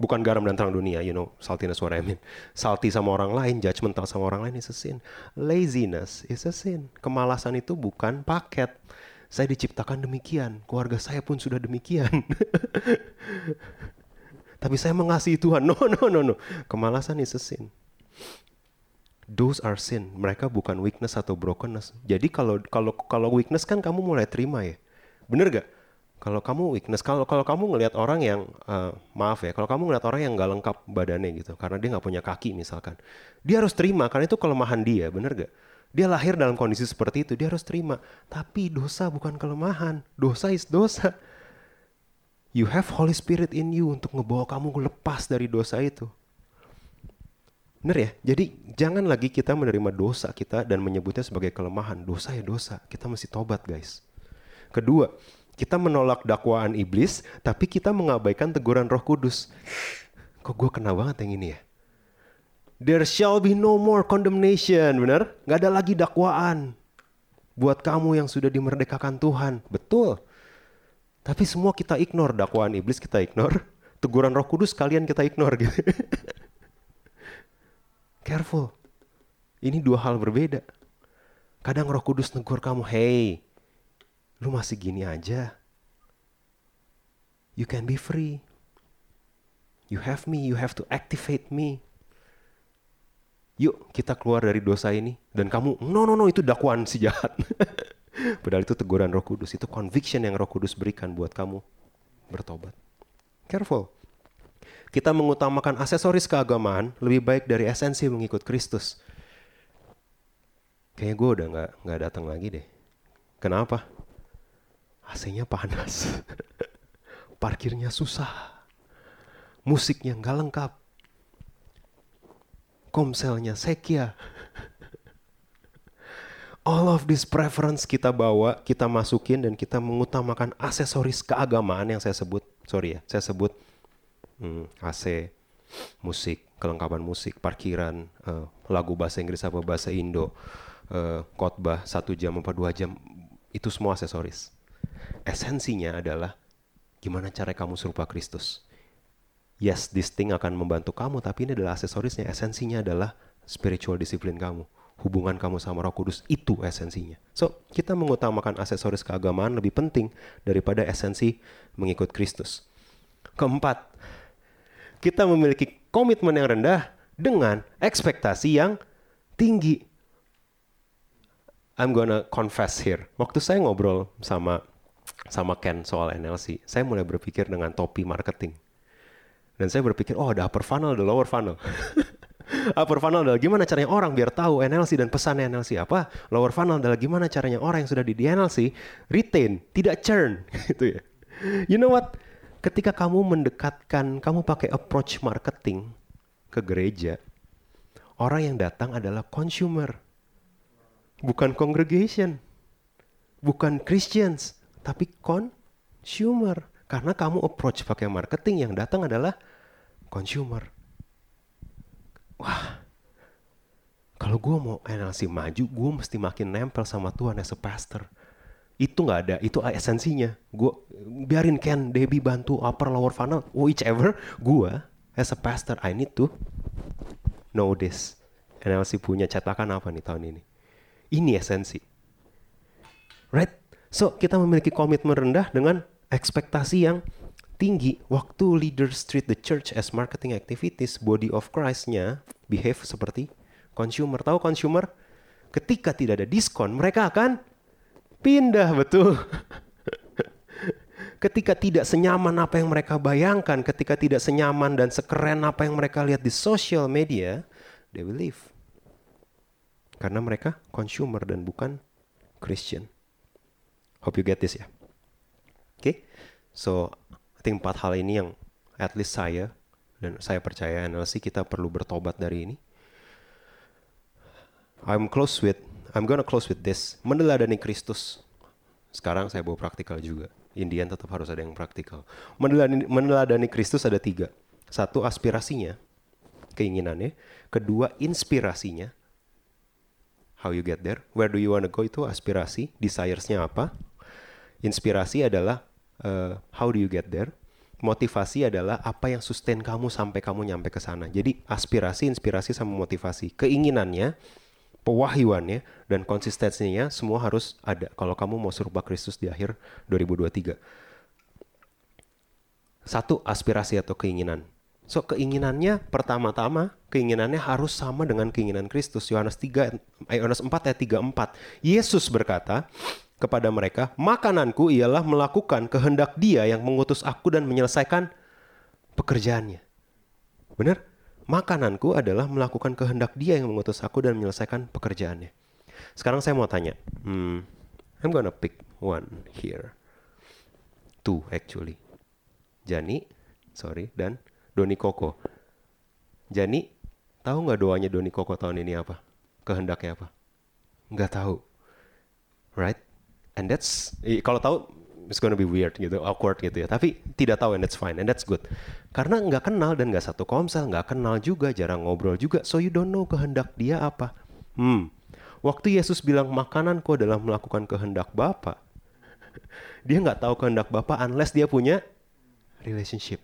Bukan garam dan terang dunia, you know, saltiness what I mean. Salty sama orang lain, judgmental sama orang lain is a sin. Laziness is a sin. Kemalasan itu bukan paket. Saya diciptakan demikian, keluarga saya pun sudah demikian. Tapi saya mengasihi Tuhan. No, no, no, no. Kemalasan is a sin those are sin. Mereka bukan weakness atau brokenness. Jadi kalau kalau kalau weakness kan kamu mulai terima ya. Bener gak? Kalau kamu weakness, kalau kalau kamu ngelihat orang yang uh, maaf ya, kalau kamu ngelihat orang yang nggak lengkap badannya gitu, karena dia nggak punya kaki misalkan, dia harus terima karena itu kelemahan dia, bener gak? Dia lahir dalam kondisi seperti itu, dia harus terima. Tapi dosa bukan kelemahan, dosa is dosa. You have Holy Spirit in you untuk ngebawa kamu lepas dari dosa itu. Bener ya? Jadi jangan lagi kita menerima dosa kita dan menyebutnya sebagai kelemahan. Dosa ya dosa, kita mesti tobat guys. Kedua, kita menolak dakwaan iblis, tapi kita mengabaikan teguran roh kudus. Kok gue kena banget yang ini ya? There shall be no more condemnation, benar? Gak ada lagi dakwaan buat kamu yang sudah dimerdekakan Tuhan. Betul. Tapi semua kita ignore dakwaan iblis kita ignore, teguran Roh Kudus kalian kita ignore gitu. Careful. Ini dua hal berbeda. Kadang Roh Kudus negur kamu, "Hey, lu masih gini aja. You can be free. You have me, you have to activate me." yuk kita keluar dari dosa ini dan kamu no no no itu dakwaan si jahat padahal itu teguran roh kudus itu conviction yang roh kudus berikan buat kamu bertobat careful kita mengutamakan aksesoris keagamaan lebih baik dari esensi mengikut Kristus. Kayaknya gue udah nggak nggak datang lagi deh. Kenapa? AC-nya panas. Parkirnya susah. Musiknya nggak lengkap. Komselnya Sekia. All of this preference kita bawa, kita masukin dan kita mengutamakan aksesoris keagamaan yang saya sebut, sorry ya, saya sebut hmm, AC, musik, kelengkapan musik, parkiran, uh, lagu bahasa Inggris apa bahasa Indo, uh, khotbah satu jam apa dua jam, itu semua aksesoris. Esensinya adalah gimana cara kamu serupa Kristus yes, this thing akan membantu kamu, tapi ini adalah aksesorisnya. Esensinya adalah spiritual discipline kamu. Hubungan kamu sama roh kudus, itu esensinya. So, kita mengutamakan aksesoris keagamaan lebih penting daripada esensi mengikut Kristus. Keempat, kita memiliki komitmen yang rendah dengan ekspektasi yang tinggi. I'm gonna confess here. Waktu saya ngobrol sama sama Ken soal NLC, saya mulai berpikir dengan topi marketing. Dan saya berpikir, oh ada upper funnel, ada lower funnel. upper funnel adalah gimana caranya orang biar tahu NLC dan pesannya NLC apa. Lower funnel adalah gimana caranya orang yang sudah di, NLC retain, tidak churn. gitu ya. You know what? Ketika kamu mendekatkan, kamu pakai approach marketing ke gereja, orang yang datang adalah consumer. Bukan congregation. Bukan Christians. Tapi consumer. Karena kamu approach pakai marketing yang datang adalah consumer. Wah, kalau gue mau NLC maju, gue mesti makin nempel sama Tuhan as a pastor. Itu nggak ada, itu esensinya. Gue biarin Ken, Debbie bantu upper lower funnel, whichever. Gue as a pastor, I need to know this. NLC punya cetakan apa nih tahun ini? Ini esensi. Right? So, kita memiliki komitmen rendah dengan ekspektasi yang tinggi waktu leaders treat the church as marketing activities body of Christ-nya behave seperti consumer tahu consumer ketika tidak ada diskon mereka akan pindah betul ketika tidak senyaman apa yang mereka bayangkan ketika tidak senyaman dan sekeren apa yang mereka lihat di social media they will leave karena mereka consumer dan bukan Christian hope you get this ya oke okay? so I think empat hal ini yang at least saya dan saya percaya NLC kita perlu bertobat dari ini. I'm close with, I'm gonna close with this. Meneladani Kristus. Sekarang saya bawa praktikal juga. Indian tetap harus ada yang praktikal. Meneladani, meneladani Kristus ada tiga. Satu aspirasinya, keinginannya. Kedua inspirasinya. How you get there? Where do you wanna go itu aspirasi. Desiresnya apa? Inspirasi adalah uh, how do you get there? Motivasi adalah apa yang sustain kamu sampai kamu nyampe ke sana. Jadi aspirasi, inspirasi sama motivasi, keinginannya, pewahyuannya dan konsistensinya semua harus ada kalau kamu mau serupa Kristus di akhir 2023. Satu aspirasi atau keinginan. So keinginannya pertama-tama keinginannya harus sama dengan keinginan Kristus. Yohanes 3 eh, Yohanes 4 ayat 34. Yesus berkata, kepada mereka, makananku ialah melakukan kehendak dia yang mengutus aku dan menyelesaikan pekerjaannya. Benar? Makananku adalah melakukan kehendak dia yang mengutus aku dan menyelesaikan pekerjaannya. Sekarang saya mau tanya. Hmm, I'm gonna pick one here. Two actually. Jani, sorry, dan Doni Koko. Jani, tahu nggak doanya Doni Koko tahun ini apa? Kehendaknya apa? Nggak tahu. Right? And that's, kalau tahu it's gonna be weird gitu, awkward gitu ya. Tapi tidak tahu and that's fine and that's good. Karena nggak kenal dan nggak satu komsel, nggak kenal juga, jarang ngobrol juga. So you don't know kehendak dia apa. Hmm. Waktu Yesus bilang makananku adalah melakukan kehendak Bapa, dia nggak tahu kehendak Bapa unless dia punya relationship.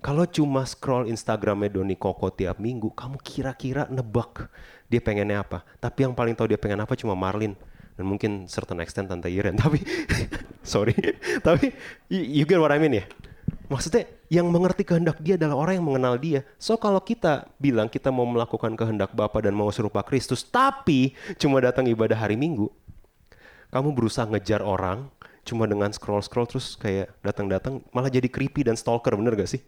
Kalau cuma scroll Instagramnya Doni Koko tiap minggu, kamu kira-kira nebak dia pengennya apa. Tapi yang paling tahu dia pengen apa cuma Marlin dan mungkin certain extent Tante Iren. Tapi sorry, tapi you, get what I mean ya. Maksudnya yang mengerti kehendak dia adalah orang yang mengenal dia. So kalau kita bilang kita mau melakukan kehendak Bapa dan mau serupa Kristus, tapi cuma datang ibadah hari Minggu, kamu berusaha ngejar orang cuma dengan scroll-scroll terus kayak datang-datang malah jadi creepy dan stalker bener gak sih?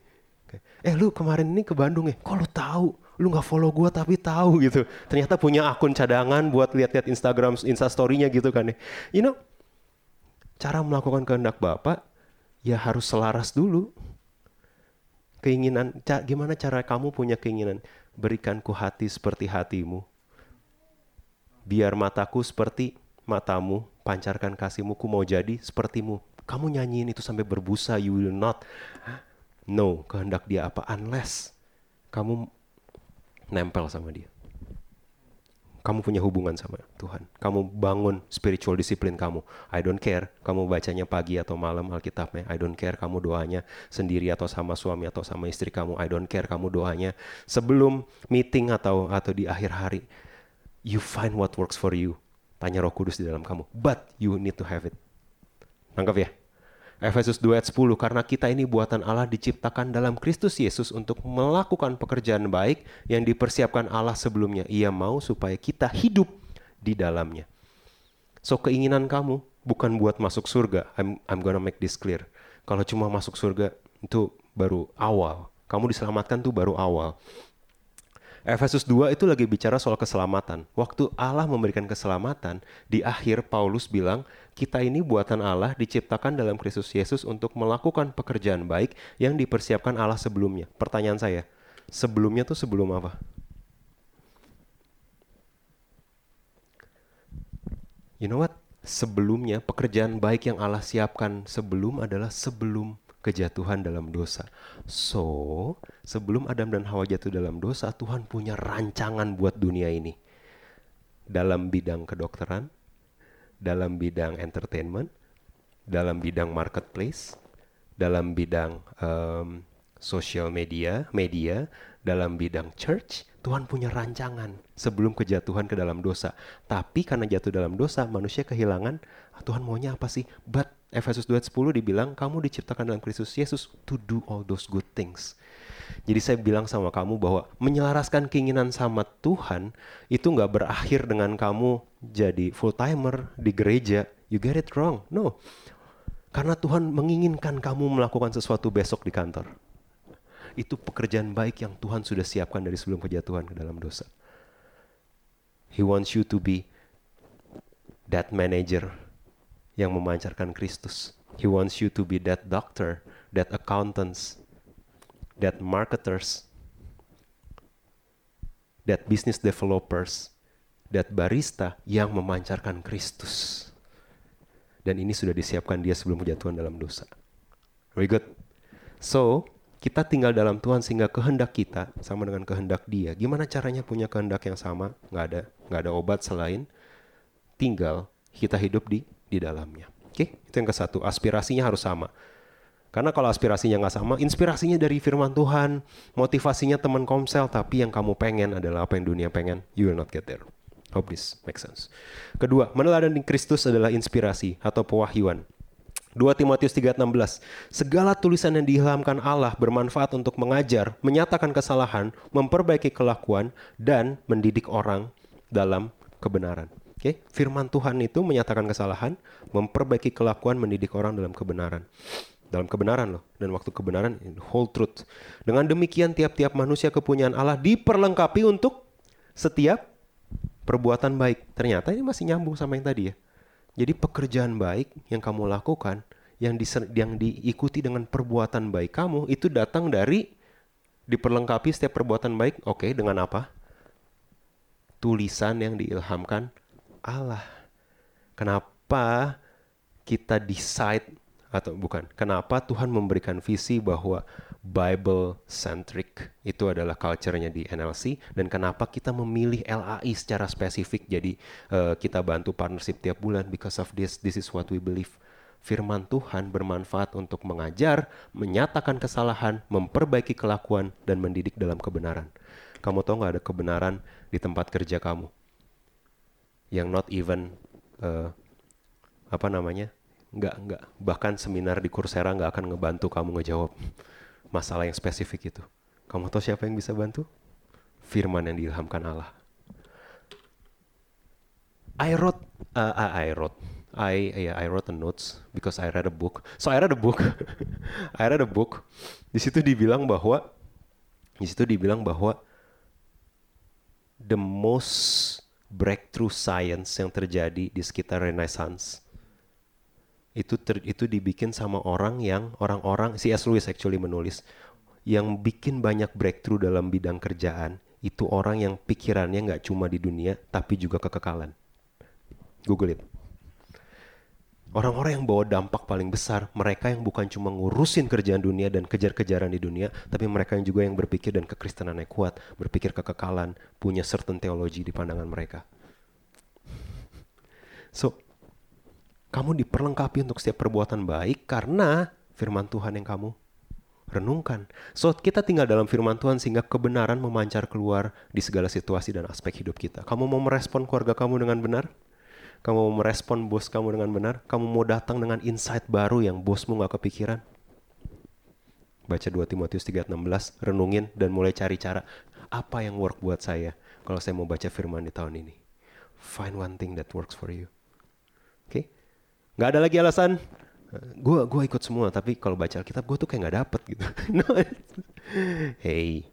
eh lu kemarin ini ke Bandung ya kok lu tahu lu nggak follow gua tapi tahu gitu. Ternyata punya akun cadangan buat lihat-lihat Instagram instastorynya gitu kan ya. You know cara melakukan kehendak bapak ya harus selaras dulu. Keinginan ca gimana cara kamu punya keinginan? Berikanku hati seperti hatimu. Biar mataku seperti matamu pancarkan kasihmu ku mau jadi sepertimu. Kamu nyanyiin itu sampai berbusa you will not. No, kehendak dia apa? Unless kamu nempel sama dia. Kamu punya hubungan sama Tuhan. Kamu bangun spiritual disiplin kamu. I don't care kamu bacanya pagi atau malam Alkitabnya. I don't care kamu doanya sendiri atau sama suami atau sama istri kamu. I don't care kamu doanya sebelum meeting atau atau di akhir hari. You find what works for you. Tanya Roh Kudus di dalam kamu. But you need to have it. Nangkap ya? Efesus 2 ayat 10, karena kita ini buatan Allah diciptakan dalam Kristus Yesus untuk melakukan pekerjaan baik yang dipersiapkan Allah sebelumnya. Ia mau supaya kita hidup di dalamnya. So keinginan kamu bukan buat masuk surga. I'm, I'm gonna make this clear. Kalau cuma masuk surga itu baru awal. Kamu diselamatkan tuh baru awal. Efesus 2 itu lagi bicara soal keselamatan. Waktu Allah memberikan keselamatan, di akhir Paulus bilang, kita ini buatan Allah diciptakan dalam Kristus Yesus untuk melakukan pekerjaan baik yang dipersiapkan Allah sebelumnya. Pertanyaan saya, sebelumnya tuh sebelum apa? You know what? Sebelumnya pekerjaan baik yang Allah siapkan sebelum adalah sebelum kejatuhan dalam dosa. So, sebelum Adam dan Hawa jatuh dalam dosa, Tuhan punya rancangan buat dunia ini. Dalam bidang kedokteran, dalam bidang entertainment, dalam bidang marketplace, dalam bidang um, social media, media, dalam bidang church, Tuhan punya rancangan sebelum kejatuhan ke dalam dosa. Tapi karena jatuh dalam dosa, manusia kehilangan, ah, Tuhan maunya apa sih? But Efesus 2:10 dibilang kamu diciptakan dalam Kristus Yesus to do all those good things. Jadi saya bilang sama kamu bahwa menyelaraskan keinginan sama Tuhan itu nggak berakhir dengan kamu jadi full timer di gereja. You get it wrong. No. Karena Tuhan menginginkan kamu melakukan sesuatu besok di kantor. Itu pekerjaan baik yang Tuhan sudah siapkan dari sebelum kejatuhan ke dalam dosa. He wants you to be that manager yang memancarkan Kristus. He wants you to be that doctor, that accountants, that marketers, that business developers, that barista yang memancarkan Kristus. Dan ini sudah disiapkan dia sebelum kejatuhan dalam dosa. Very good. So, kita tinggal dalam Tuhan sehingga kehendak kita sama dengan kehendak dia. Gimana caranya punya kehendak yang sama? Nggak ada, nggak ada obat selain tinggal kita hidup di di dalamnya. Oke, itu yang ke satu. Aspirasinya harus sama. Karena kalau aspirasinya nggak sama, inspirasinya dari firman Tuhan, motivasinya teman komsel, tapi yang kamu pengen adalah apa yang dunia pengen, you will not get there. Hope this makes sense. Kedua, meneladani Kristus adalah inspirasi atau pewahyuan. 2 Timotius 3:16 Segala tulisan yang diilhamkan Allah bermanfaat untuk mengajar, menyatakan kesalahan, memperbaiki kelakuan dan mendidik orang dalam kebenaran. Oke, okay? firman Tuhan itu menyatakan kesalahan, memperbaiki kelakuan, mendidik orang dalam kebenaran. Dalam kebenaran loh, dan waktu kebenaran whole truth. Dengan demikian tiap-tiap manusia kepunyaan Allah diperlengkapi untuk setiap perbuatan baik. Ternyata ini masih nyambung sama yang tadi ya. Jadi pekerjaan baik yang kamu lakukan, yang, di, yang diikuti dengan perbuatan baik kamu, itu datang dari diperlengkapi setiap perbuatan baik. Oke, okay, dengan apa? Tulisan yang diilhamkan Allah. Kenapa kita decide atau bukan? Kenapa Tuhan memberikan visi bahwa Bible centric itu adalah culture-nya di NLC dan kenapa kita memilih LAI secara spesifik? Jadi uh, kita bantu partnership tiap bulan because of this this is what we believe. Firman Tuhan bermanfaat untuk mengajar, menyatakan kesalahan, memperbaiki kelakuan, dan mendidik dalam kebenaran. Kamu tahu nggak ada kebenaran di tempat kerja kamu? Yang not even uh, apa namanya nggak nggak bahkan seminar di Coursera nggak akan ngebantu kamu ngejawab masalah yang spesifik itu. Kamu tahu siapa yang bisa bantu? Firman yang diilhamkan Allah. I wrote, uh, I wrote, I yeah, I wrote a notes because I read a book. So I read a book. I read a book. Di situ dibilang bahwa di situ dibilang bahwa the most breakthrough science yang terjadi di sekitar Renaissance itu ter, itu dibikin sama orang yang orang-orang C.S. Lewis actually menulis yang bikin banyak breakthrough dalam bidang kerjaan itu orang yang pikirannya nggak cuma di dunia tapi juga kekekalan. Google it. Orang-orang yang bawa dampak paling besar, mereka yang bukan cuma ngurusin kerjaan dunia dan kejar-kejaran di dunia, tapi mereka yang juga yang berpikir dan kekristenannya kuat, berpikir kekekalan, punya certain teologi di pandangan mereka. So, kamu diperlengkapi untuk setiap perbuatan baik karena firman Tuhan yang kamu renungkan. So, kita tinggal dalam firman Tuhan sehingga kebenaran memancar keluar di segala situasi dan aspek hidup kita. Kamu mau merespon keluarga kamu dengan benar? Kamu mau merespon bos kamu dengan benar? Kamu mau datang dengan insight baru yang bosmu gak kepikiran? Baca 2 Timotius 3:16, renungin dan mulai cari cara apa yang work buat saya kalau saya mau baca firman di tahun ini. Find one thing that works for you. Oke? Okay? Nggak ada lagi alasan. Gue gua ikut semua tapi kalau baca Alkitab gue tuh kayak nggak dapet gitu. No. hey.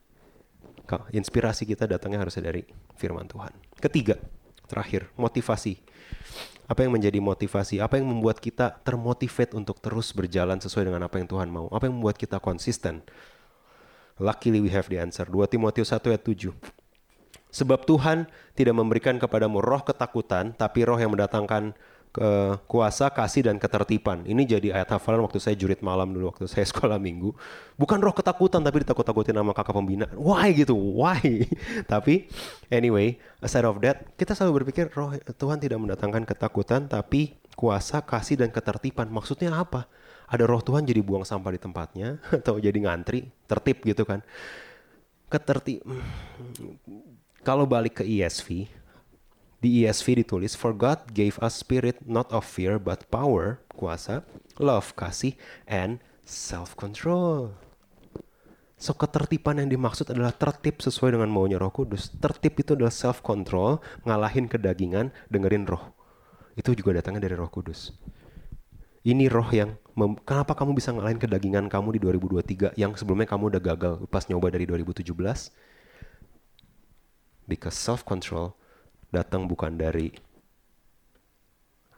Inspirasi kita datangnya harusnya dari firman Tuhan. Ketiga terakhir motivasi. Apa yang menjadi motivasi? Apa yang membuat kita termotivate untuk terus berjalan sesuai dengan apa yang Tuhan mau? Apa yang membuat kita konsisten? Luckily we have the answer. 2 Timotius 1 ayat 7 Sebab Tuhan tidak memberikan kepadamu roh ketakutan, tapi roh yang mendatangkan ke kuasa, kasih dan ketertiban. Ini jadi ayat hafalan waktu saya jurit malam dulu waktu saya sekolah minggu. Bukan roh ketakutan tapi ditakut-takutin sama kakak pembina. Why gitu? Why? tapi anyway, aside of that, kita selalu berpikir roh Tuhan tidak mendatangkan ketakutan tapi kuasa, kasih dan ketertiban. Maksudnya apa? Ada roh Tuhan jadi buang sampah di tempatnya atau jadi ngantri, tertib gitu kan. Ketertib kalau balik ke ESV, di ESV ditulis, For God gave us spirit not of fear but power, kuasa, love, kasih, and self-control. So ketertiban yang dimaksud adalah tertib sesuai dengan maunya roh kudus. Tertib itu adalah self-control, ngalahin kedagingan, dengerin roh. Itu juga datangnya dari roh kudus. Ini roh yang, kenapa kamu bisa ngalahin kedagingan kamu di 2023 yang sebelumnya kamu udah gagal pas nyoba dari 2017? Because self-control datang bukan dari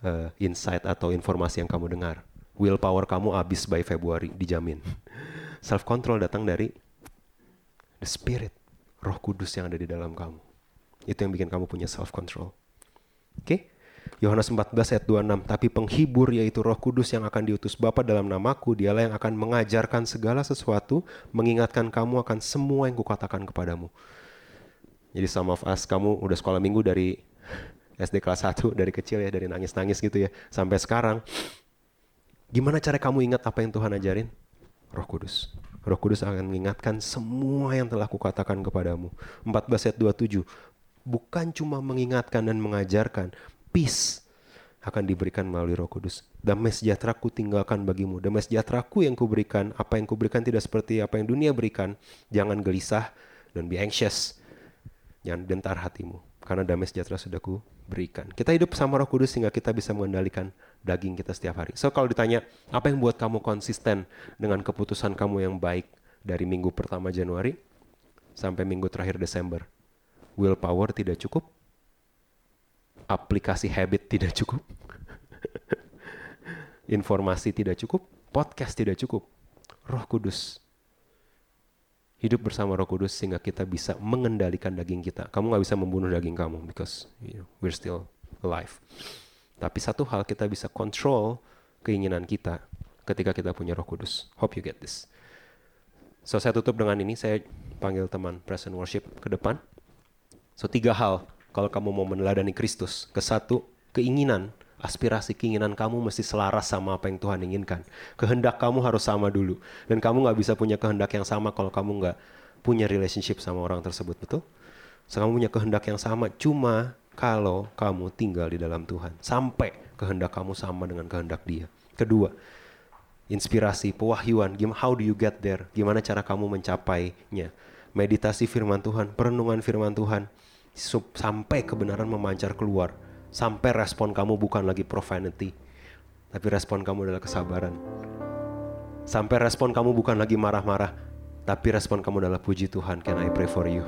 uh, insight atau informasi yang kamu dengar. Willpower kamu habis by Februari, dijamin. Self control datang dari the spirit, Roh Kudus yang ada di dalam kamu. Itu yang bikin kamu punya self control. Oke? Okay? Yohanes 14 ayat 26, tapi penghibur yaitu Roh Kudus yang akan diutus Bapa dalam namaku, dialah yang akan mengajarkan segala sesuatu, mengingatkan kamu akan semua yang kukatakan kepadamu. Jadi some of us kamu udah sekolah minggu dari SD kelas 1 dari kecil ya dari nangis-nangis gitu ya sampai sekarang. Gimana cara kamu ingat apa yang Tuhan ajarin? Roh Kudus. Roh Kudus akan mengingatkan semua yang telah kukatakan kepadamu. 14 ayat 27. Bukan cuma mengingatkan dan mengajarkan, peace akan diberikan melalui Roh Kudus. Damai sejahtera ku tinggalkan bagimu. Damai sejahtera ku yang kuberikan, apa yang kuberikan tidak seperti apa yang dunia berikan. Jangan gelisah dan be anxious Jangan gentar hatimu, karena damai sejahtera sudah ku berikan. Kita hidup sama roh kudus sehingga kita bisa mengendalikan daging kita setiap hari. So kalau ditanya, apa yang buat kamu konsisten dengan keputusan kamu yang baik dari minggu pertama Januari sampai minggu terakhir Desember? Willpower tidak cukup, aplikasi habit tidak cukup, informasi tidak cukup, podcast tidak cukup, Roh Kudus hidup bersama Roh Kudus sehingga kita bisa mengendalikan daging kita. Kamu nggak bisa membunuh daging kamu because you know, we're still alive. Tapi satu hal kita bisa kontrol keinginan kita ketika kita punya Roh Kudus. Hope you get this. So saya tutup dengan ini, saya panggil teman present worship ke depan. So tiga hal kalau kamu mau meneladani Kristus. Ke satu, keinginan aspirasi keinginan kamu mesti selaras sama apa yang Tuhan inginkan. Kehendak kamu harus sama dulu. Dan kamu nggak bisa punya kehendak yang sama kalau kamu nggak punya relationship sama orang tersebut, betul? So, kamu punya kehendak yang sama cuma kalau kamu tinggal di dalam Tuhan. Sampai kehendak kamu sama dengan kehendak dia. Kedua, inspirasi, pewahyuan, how do you get there? Gimana cara kamu mencapainya? Meditasi firman Tuhan, perenungan firman Tuhan, sampai kebenaran memancar keluar sampai respon kamu bukan lagi profanity, tapi respon kamu adalah kesabaran. Sampai respon kamu bukan lagi marah-marah, tapi respon kamu adalah puji Tuhan, can I pray for you?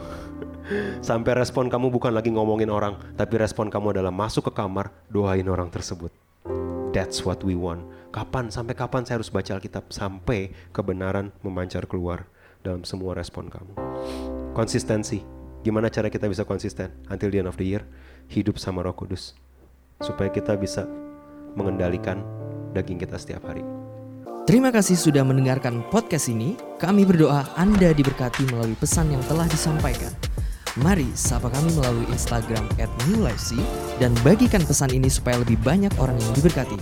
Sampai respon kamu bukan lagi ngomongin orang, tapi respon kamu adalah masuk ke kamar, doain orang tersebut. That's what we want. Kapan, sampai kapan saya harus baca Alkitab? Sampai kebenaran memancar keluar dalam semua respon kamu. Konsistensi. Gimana cara kita bisa konsisten until the end of the year? Hidup sama Roh Kudus supaya kita bisa mengendalikan daging kita setiap hari. Terima kasih sudah mendengarkan podcast ini. Kami berdoa Anda diberkati melalui pesan yang telah disampaikan. Mari sapa kami melalui Instagram @newlifec dan bagikan pesan ini supaya lebih banyak orang yang diberkati.